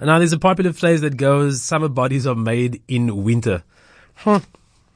Now, there's a popular phrase that goes, summer bodies are made in winter. Huh.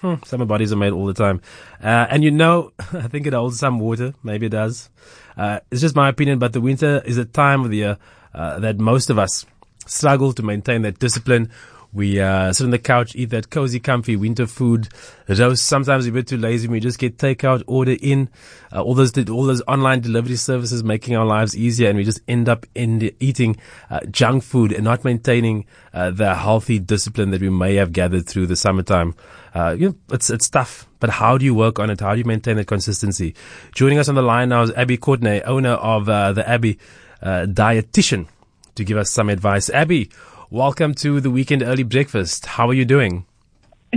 Hmm, summer bodies are made all the time. Uh, and you know, I think it holds some water. Maybe it does. Uh, it's just my opinion, but the winter is a time of the year uh, that most of us struggle to maintain that discipline. We uh, sit on the couch, eat that cozy, comfy winter food. Sometimes we're a bit too lazy. We just get takeout, order in. Uh, all those all those online delivery services making our lives easier, and we just end up in eating uh, junk food and not maintaining uh, the healthy discipline that we may have gathered through the summertime. Uh, you know, it's it's tough, but how do you work on it? How do you maintain that consistency? Joining us on the line now is Abby Courtenay, owner of uh, the Abby Dietitian, to give us some advice. Abby. Welcome to the weekend early breakfast. How are you doing?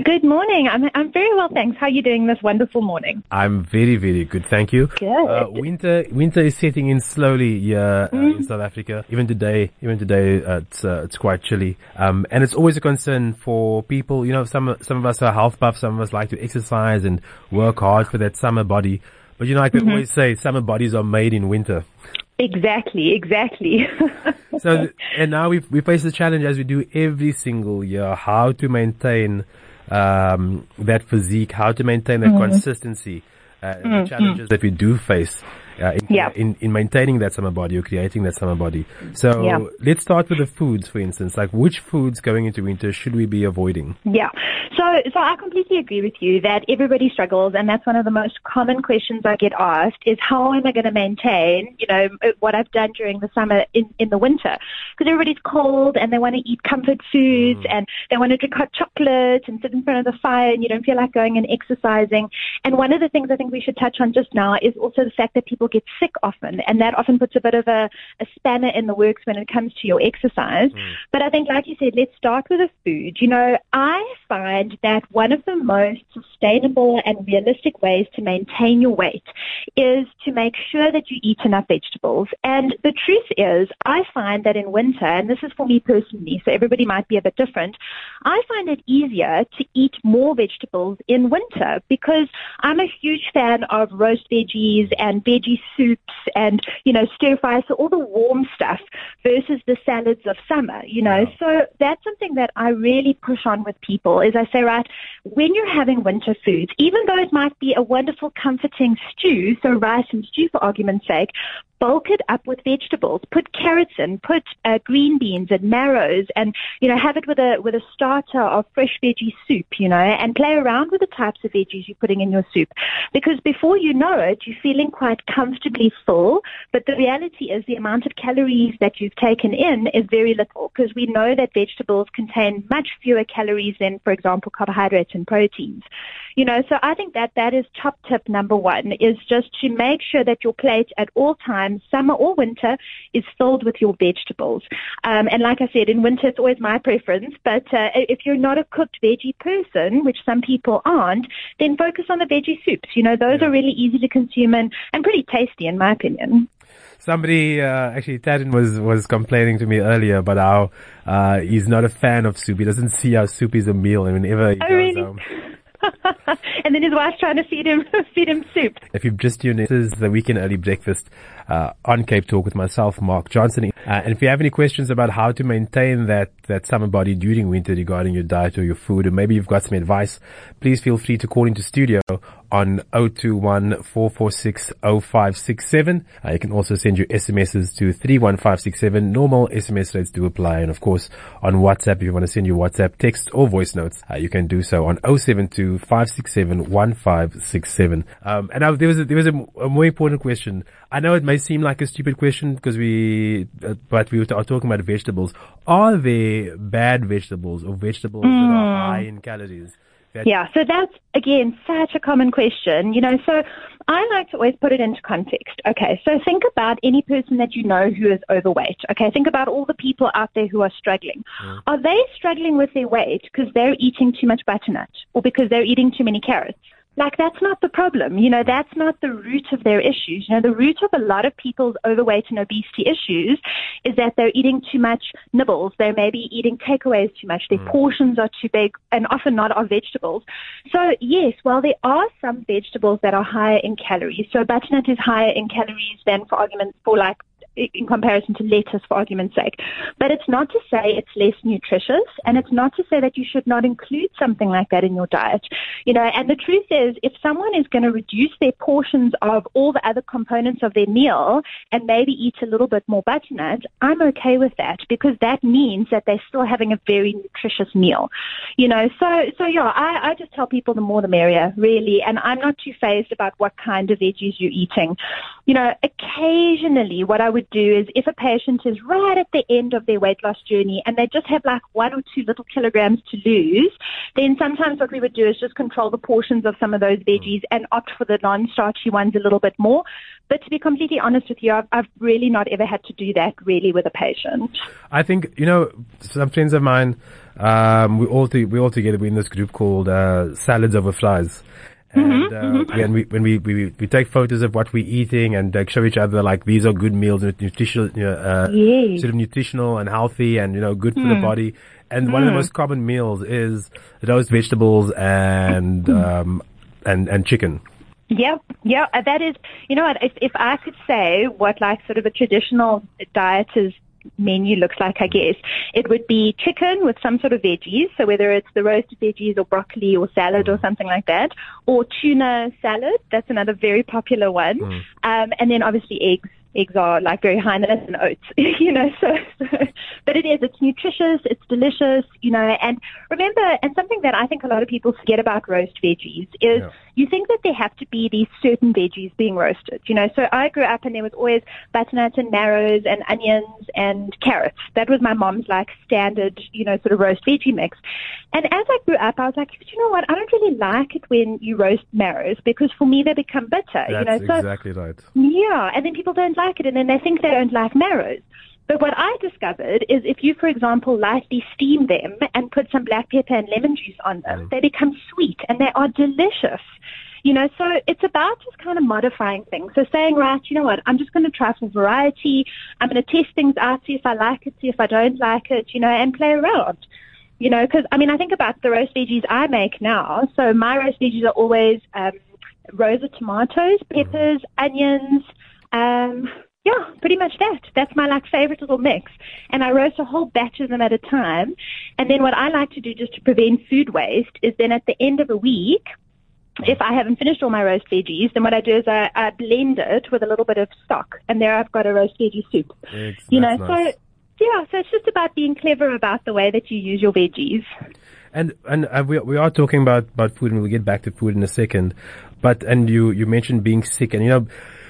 Good morning. I'm I'm very well, thanks. How are you doing this wonderful morning? I'm very very good, thank you. Good. Uh, winter winter is setting in slowly here uh, mm. in South Africa. Even today, even today, uh, it's uh, it's quite chilly. Um, and it's always a concern for people. You know, some some of us are health buffs. Some of us like to exercise and work hard for that summer body. But you know, I can mm-hmm. always say summer bodies are made in winter. Exactly, exactly. so, and now we we face the challenge as we do every single year: how to maintain um, that physique, how to maintain that mm. consistency, uh, mm. the challenges that we do face uh, in, yeah. in, in maintaining that summer body or creating that summer body. So yeah. let's start with the foods, for instance. Like which foods going into winter should we be avoiding? Yeah. So, so I completely agree with you that everybody struggles, and that's one of the most common questions I get asked: is how am I going to maintain, you know, what I've done during the summer in in the winter? Because everybody's cold and they want to eat comfort foods mm. and they want to drink hot chocolate and sit in front of the fire, and you don't feel like going and exercising. And one of the things I think we should touch on just now is also the fact that people get sick often, and that often puts a bit of a, a spanner in the works when it comes to your exercise. Mm. But I think, like you said, let's start with the food. You know, I find that one of the most sustainable and realistic ways to maintain your weight is to make sure that you eat enough vegetables. And the truth is, I find that in winter, and this is for me personally, so everybody might be a bit different, I find it easier to eat more vegetables in winter because I'm a huge fan of roast veggies and veggie soups and, you know, stir fries, so all the warm stuff versus the salads of summer, you know. So that's something that I really push on with people. Is I say, right, when you're having winter foods, even though it might be a wonderful comforting stew, so rice and stew for argument's sake, bulk it up with vegetables. Put carrots in, put uh, green beans and marrows, and you know have it with a with a starter of fresh veggie soup. You know, and play around with the types of veggies you're putting in your soup, because before you know it, you're feeling quite comfortably full. But the reality is the amount of calories that you've taken in is very little, because we know that vegetables contain much fewer calories than, for example, carbohydrates and proteins. You know, so I think that that is top tip number one is just to make sure that your plate at all times, summer or winter, is filled with your vegetables. Um, and like I said, in winter it's always my preference, but uh, if you're not a cooked veggie person, which some people aren't, then focus on the veggie soups. You know, those yeah. are really easy to consume and, and pretty tasty in my opinion. Somebody, uh, actually, Tadin was, was complaining to me earlier about how, uh, he's not a fan of soup. He doesn't see how soup is a meal and whenever he oh, goes really? home. and then his wife's trying to feed him feed him soup. If you've just tuned in, this is the weekend early breakfast uh, on Cape Talk with myself, Mark Johnson. Uh, and if you have any questions about how to maintain that that summer body during winter regarding your diet or your food, or maybe you've got some advice, please feel free to call into studio on 021 446 0567. Uh, you can also send your SMSs to 31567. Normal SMS rates do apply. And of course, on WhatsApp, if you want to send your WhatsApp text or voice notes, uh, you can do so on 072 567 1567. Um, and now there was a, there was a, a, more important question. I know it may seem like a stupid question because we, uh, but we are talking about vegetables. Are there bad vegetables or vegetables mm. that are mm. high in calories? That yeah, so that's again such a common question. You know, so I like to always put it into context. Okay, so think about any person that you know who is overweight. Okay, think about all the people out there who are struggling. Mm. Are they struggling with their weight because they're eating too much butternut or because they're eating too many carrots? Like that's not the problem. You know, that's not the root of their issues. You know, the root of a lot of people's overweight and obesity issues is that they're eating too much nibbles. They're maybe eating takeaways too much. Their mm. portions are too big and often not are vegetables. So yes, while there are some vegetables that are higher in calories, so butternut is higher in calories than for arguments for like in comparison to lettuce for argument's sake. But it's not to say it's less nutritious and it's not to say that you should not include something like that in your diet. You know, and the truth is if someone is going to reduce their portions of all the other components of their meal and maybe eat a little bit more butternut, I'm okay with that because that means that they're still having a very nutritious meal. You know, so so yeah, I, I just tell people the more the merrier, really, and I'm not too phased about what kind of veggies you're eating. You know, occasionally what I would do is if a patient is right at the end of their weight loss journey and they just have like one or two little kilograms to lose, then sometimes what we would do is just control the portions of some of those veggies and opt for the non-starchy ones a little bit more. But to be completely honest with you, I've, I've really not ever had to do that really with a patient. I think, you know, some friends of mine, um, we all, to, we all together, we're in this group called, uh, Salads Over Fries. And, Mm-hmm, uh, when we, when we, we, we take photos of what we're eating and like, show each other like these are good meals, nutritional, uh, Yes. sort of nutritional and healthy and, you know, good for the body. And one of the most common meals is roast vegetables and, um, and, and chicken. Yeah, yeah, uh, that is, you know what, if, if I could say what like sort of a traditional dieter's menu looks like, I guess, it would be chicken with some sort of veggies, so whether it's the roasted veggies or broccoli or salad or something like that, or tuna salad, that's another very popular one, um, and then obviously eggs. Eggs are like very high in that and oats, you know, so, so, but it is, it's nutritious, it's delicious, you know, and remember, and something that I think a lot of people forget about roast veggies is Yeah. you think that there have to be these certain veggies being roasted, you know. So I grew up and there was always butternut and marrows and onions and carrots. That was my mom's like standard, you know, sort of roast veggie mix. And as I grew up, I was like, you know what? I don't really like it when you roast marrows because for me they become bitter, you know. That's So exactly right. yeah, and then people don't like it, and then they think they don't like marrows. But what I discovered is if you, for example, lightly steam them and put some black pepper and lemon juice on them, mm. they become sweet and they are delicious. You know, so it's about just kind of modifying things. So saying, right, you know what, I'm just going to try for variety. I'm going to test things out, see if I like it, see if I don't like it, you know, and play around. You know, because I mean, I think about the roast veggies I make now. So my roast veggies are always um, rosa tomatoes, peppers, onions. Um, yeah, pretty much that. That's my like favorite little mix. And I roast a whole batch of them at a time. And then what I like to do just to prevent food waste is then at the end of a week, if I haven't finished all my roast veggies, then what I do is I, I blend it with a little bit of stock, and there I've got a roast veggie soup. Ex- You know, nice. so yeah, so it's just about being clever about the way that you use your veggies. And and uh, we we are talking about about food, and we'll get back to food in a second. But and you you mentioned being sick, and you know,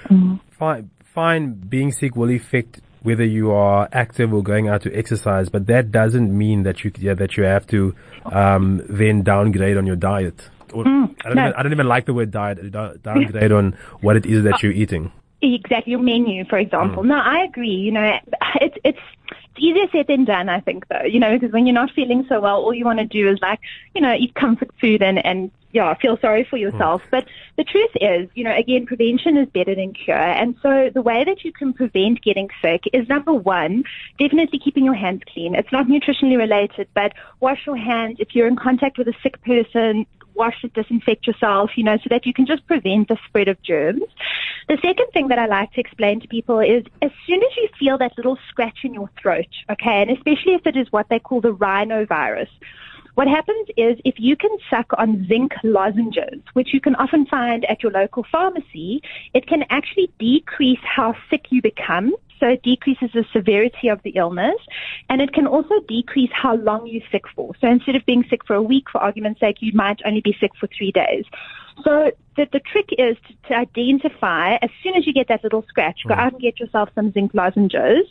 Mm-hmm. fine fine being sick will affect whether you are active or going out to exercise, but that doesn't mean that you yeah, that you have to um, then downgrade on your diet. Or, I, don't Mm, no. even, I don't even like the word diet. da- Downgrade on what it is that you're eating. Exactly, your menu, for example. No, I agree. You know, it's it's it's easier said than done. I think, though. You know, because when you're not feeling so well, all you want to do is like, you know, eat comfort food and and yeah, feel sorry for mm. yourself. But the truth is, you know, again, prevention is better than cure. And so the way that you can prevent getting sick is number one, definitely keeping your hands clean. It's not nutritionally related, but wash your hands if you're in contact with a sick person wash it, disinfect yourself, you know, so that you can just prevent the spread of germs. The second thing that I like to explain to people is as soon as you feel that little scratch in your throat, okay, and especially if it is what they call the rhinovirus, what happens is if you can suck on zinc lozenges, which you can often find at your local pharmacy, it can actually decrease how sick you become. So it decreases the severity of the illness and it can also decrease how long you're sick for. So instead of being sick for a week, for argument's sake, you might only be sick for three days. So the, the trick is to, to identify as soon as you get that little scratch, go out and get yourself some zinc lozenges.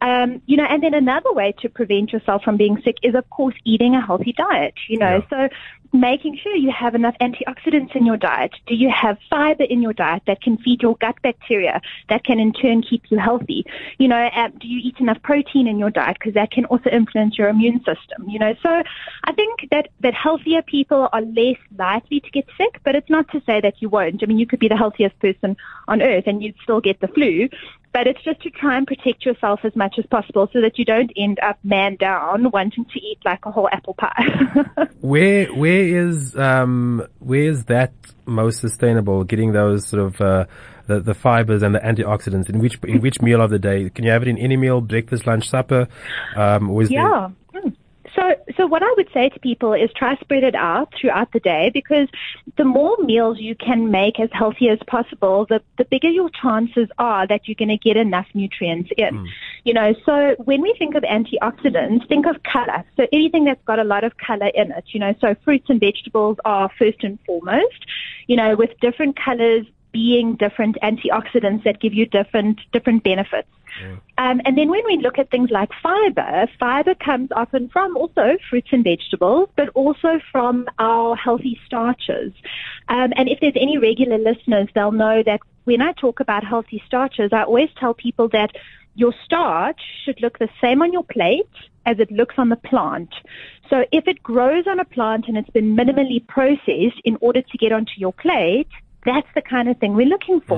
Um, you know, and then another way to prevent yourself from being sick is, of course, eating a healthy diet. You know, so making sure you have enough antioxidants in your diet. Do you have fiber in your diet that can feed your gut bacteria that can in turn keep you healthy? You know, um, do you eat enough protein in your diet because that can also influence your immune system? You know, so I think that that healthier people are less likely to get sick, but it's not to say that you won't. I mean, you could be the healthiest person on earth and you'd still get the flu. But it's just to try and protect yourself as much as possible so that you don't end up man down wanting to eat like a whole apple pie. Where where is um where is that most sustainable? Getting those sort of uh, the, the fibers and the antioxidants in which in which meal of the day? Can you have it in any meal, breakfast, lunch, supper? Um, there- Yeah. Hmm. So, what I would say to people is try spread it out throughout the day because the more meals you can make as healthy as possible, the, the bigger your chances are that you're going to get enough nutrients in. Hmm. You know, so when we think of antioxidants, think of color. So anything that's got a lot of color in it, you know, so fruits and vegetables are first and foremost, you know, with different colors being different antioxidants that give you different, different benefits. Um, and then when we look at things like fiber, fiber comes often from also fruits and vegetables, but also from our healthy starches. Um, and if there's any regular listeners, they'll know that when I talk about healthy starches, I always tell people that your starch should look the same on your plate as it looks on the plant. So if it grows on a plant and it's been minimally processed in order to get onto your plate, that's the kind of thing we're looking for.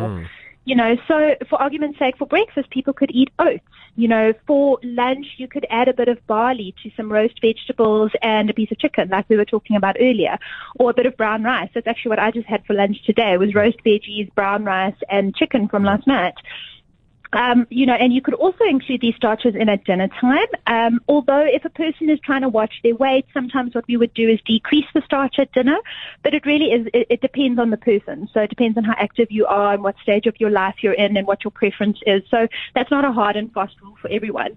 You know, so for argument's sake, for breakfast, people could eat oats. You know, for lunch, you could add a bit of barley to some roast vegetables and a piece of chicken, like we were talking about earlier, or a bit of brown rice. That's actually what I just had for lunch today was roast veggies, brown rice, and chicken from last night. Um, you know, and you could also include these starches in at dinner time. Um, although if a person is trying to watch their weight, sometimes what we would do is decrease the starch at dinner. But it really is, it, it depends on the person. So it depends on how active you are and what stage of your life you're in and what your preference is. So that's not a hard and fast rule for everyone.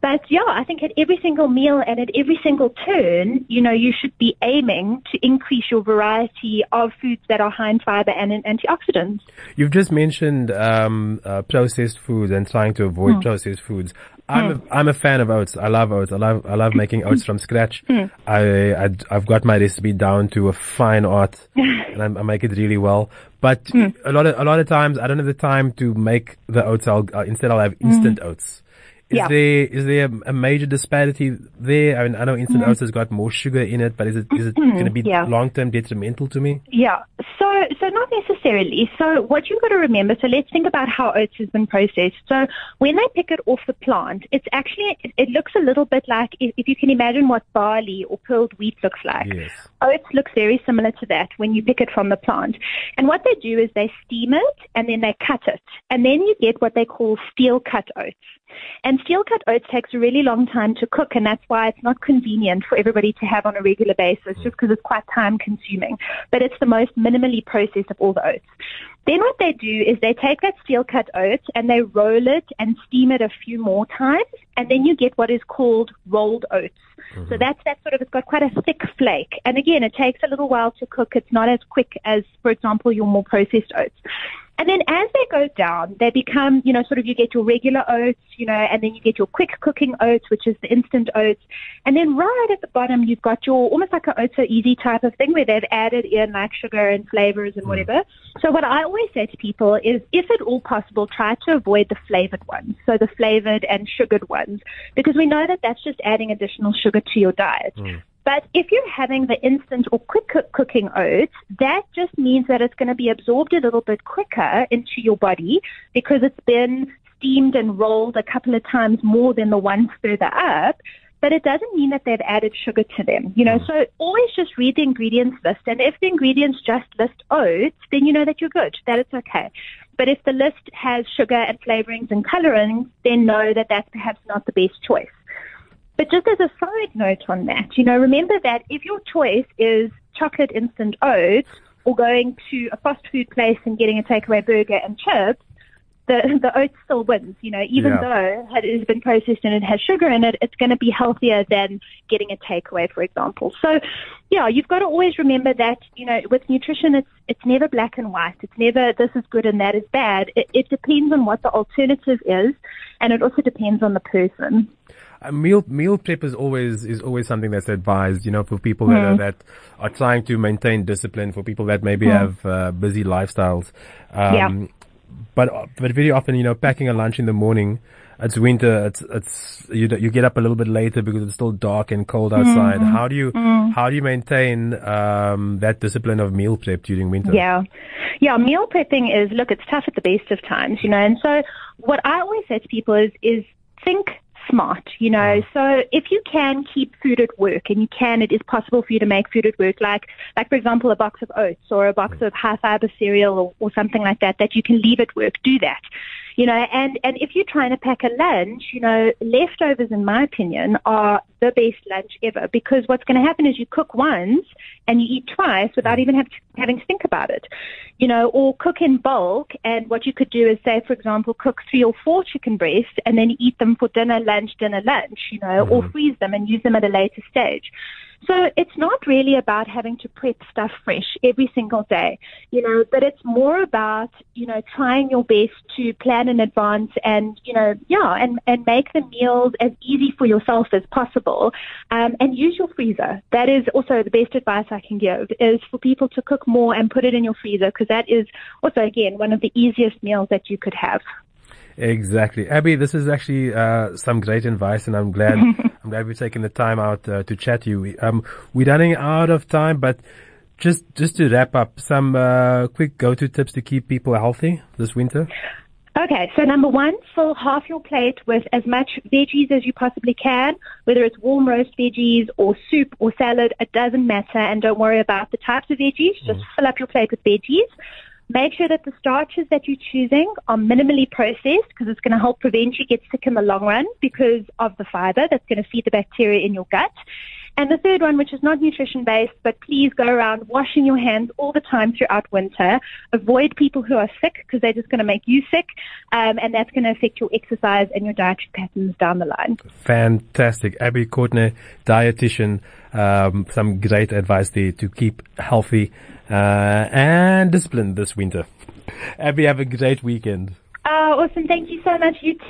But yeah, I think at every single meal and at every single turn, you know, you should be aiming to increase your variety of foods that are high in fiber and in antioxidants. You've just mentioned um, uh, processed foods and trying to avoid processed foods. I'm a, I'm a fan of oats. I love oats. I love I love making oats from scratch. I, I I've got my recipe down to a fine art, and I, I make it really well. But a lot of a lot of times I don't have the time to make the oats. I'll uh, instead I'll have instant oats. Is Yeah. there is there a major disparity there? I mean, I know instant mm-hmm. oats has got more sugar in it, but is it is it mm-hmm. going to be Yeah. long term detrimental to me? Yeah. So, so not necessarily. So what you've got to remember, so let's think about how oats has been processed. So when they pick it off the plant, it's actually, it, it looks a little bit like, if, if you can imagine what barley or pearled wheat looks like. Yes. Oats looks very similar to that when you pick it from the plant. And what they do is they steam it and then they cut it. And then you get what they call steel cut oats. And steel cut oats takes a really long time to cook and that's why it's not convenient for everybody to have on a regular basis just because it's quite time consuming. But it's the most minimally processed of all the oats. Then what they do is they take that steel cut oats and they roll it and steam it a few more times and then you get what is called rolled oats. So mm-hmm. that's that sort of, it's got quite a thick flake. And again, it takes a little while to cook. It's not as quick as, for example, your more processed oats. And then as they go down, they become, you know, sort of you get your regular oats, you know, and then you get your quick cooking oats, which is the instant oats. And then right at the bottom, you've got your almost like a oats are easy type of thing where they've added in like sugar and flavors and mm. whatever. So what I always say to people is if at all possible, try to avoid the flavored ones. So the flavored and sugared ones, because we know that that's just adding additional sugar to your diet. Mm. But if you're having the instant or quick cook cooking oats, that just means that it's going to be absorbed a little bit quicker into your body because it's been steamed and rolled a couple of times more than the ones further up. But it doesn't mean that they've added sugar to them, you know. Mm. So always just read the ingredients list, and if the ingredients just list oats, then you know that you're good, that it's okay. But if the list has sugar and flavorings and colorings, then know that that's perhaps not the best choice. But just as a side note on that, you know, remember that if your choice is chocolate instant oats or going to a fast food place and getting a takeaway burger and chips, the the oats still wins. You know, even Yeah. though it has been processed and it has sugar in it, it's going to be healthier than getting a takeaway, for example. So, yeah, you've got to always remember that you know with nutrition, it's it's never black and white. It's never this is good and that is bad. It, it depends on what the alternative is, and it also depends on the person. Uh, meal meal prep is always is always something that's advised. You know, for people that are, that are trying to maintain discipline, for people that maybe have uh, busy lifestyles. Um, Yeah. But but very often, you know, packing a lunch in the morning. It's winter. It's it's you you get up a little bit later because it's still dark and cold outside. How do you how do you maintain um, that discipline of meal prep during winter? Yeah. Yeah, meal prepping is, look, it's tough at the best of times, you know, and so what I always say to people is, is think smart, you know. Mm. So if you can keep food at work and you can, it is possible for you to make food at work, like, like for example, a box of oats or a box mm. of high fiber cereal or, or something like that, that you can leave at work, do that. You know, and, and if you're trying to pack a lunch, you know, leftovers, in my opinion, are the best lunch ever because what's going to happen is you cook once and you eat twice without even have to, having to think about it. You know, or cook in bulk and what you could do is say, for example, cook three or four chicken breasts and then eat them for dinner, lunch, dinner, lunch, you know, mm-hmm. or freeze them and use them at a later stage. So it's not really about having to prep stuff fresh every single day, you know, but it's more about, you know, trying your best to plan in advance and, you know, yeah, and, and make the meals as easy for yourself as possible. Um, and use your freezer. That is also the best advice I can give is for people to cook more and put it in your freezer because that is also, again, one of the easiest meals that you could have. Exactly. Abby, this is actually uh, some great advice and I'm glad I'm glad we've taken the time out uh, to chat to you. Um, we're running out of time, but just just to wrap up, some uh, quick go-to tips to keep people healthy this winter. Okay, so number one, fill half your plate with as much veggies as you possibly can, whether it's warm roast veggies or soup or salad, it doesn't matter, and don't worry about the types of veggies, just mm. fill up your plate with veggies. Make sure that the starches that you're choosing are minimally processed because it's going to help prevent you get sick in the long run because of the fiber that's going to feed the bacteria in your gut. And the third one, which is not nutrition based, but please go around washing your hands all the time throughout winter. Avoid people who are sick because they're just going to make you sick, um, and that's going to affect your exercise and your dietary patterns down the line. Fantastic. Abby Courtenay, dietitian, um, some great advice there to keep healthy uh, and disciplined this winter. Abby, have a great weekend. Oh, awesome. Thank you so much. You too.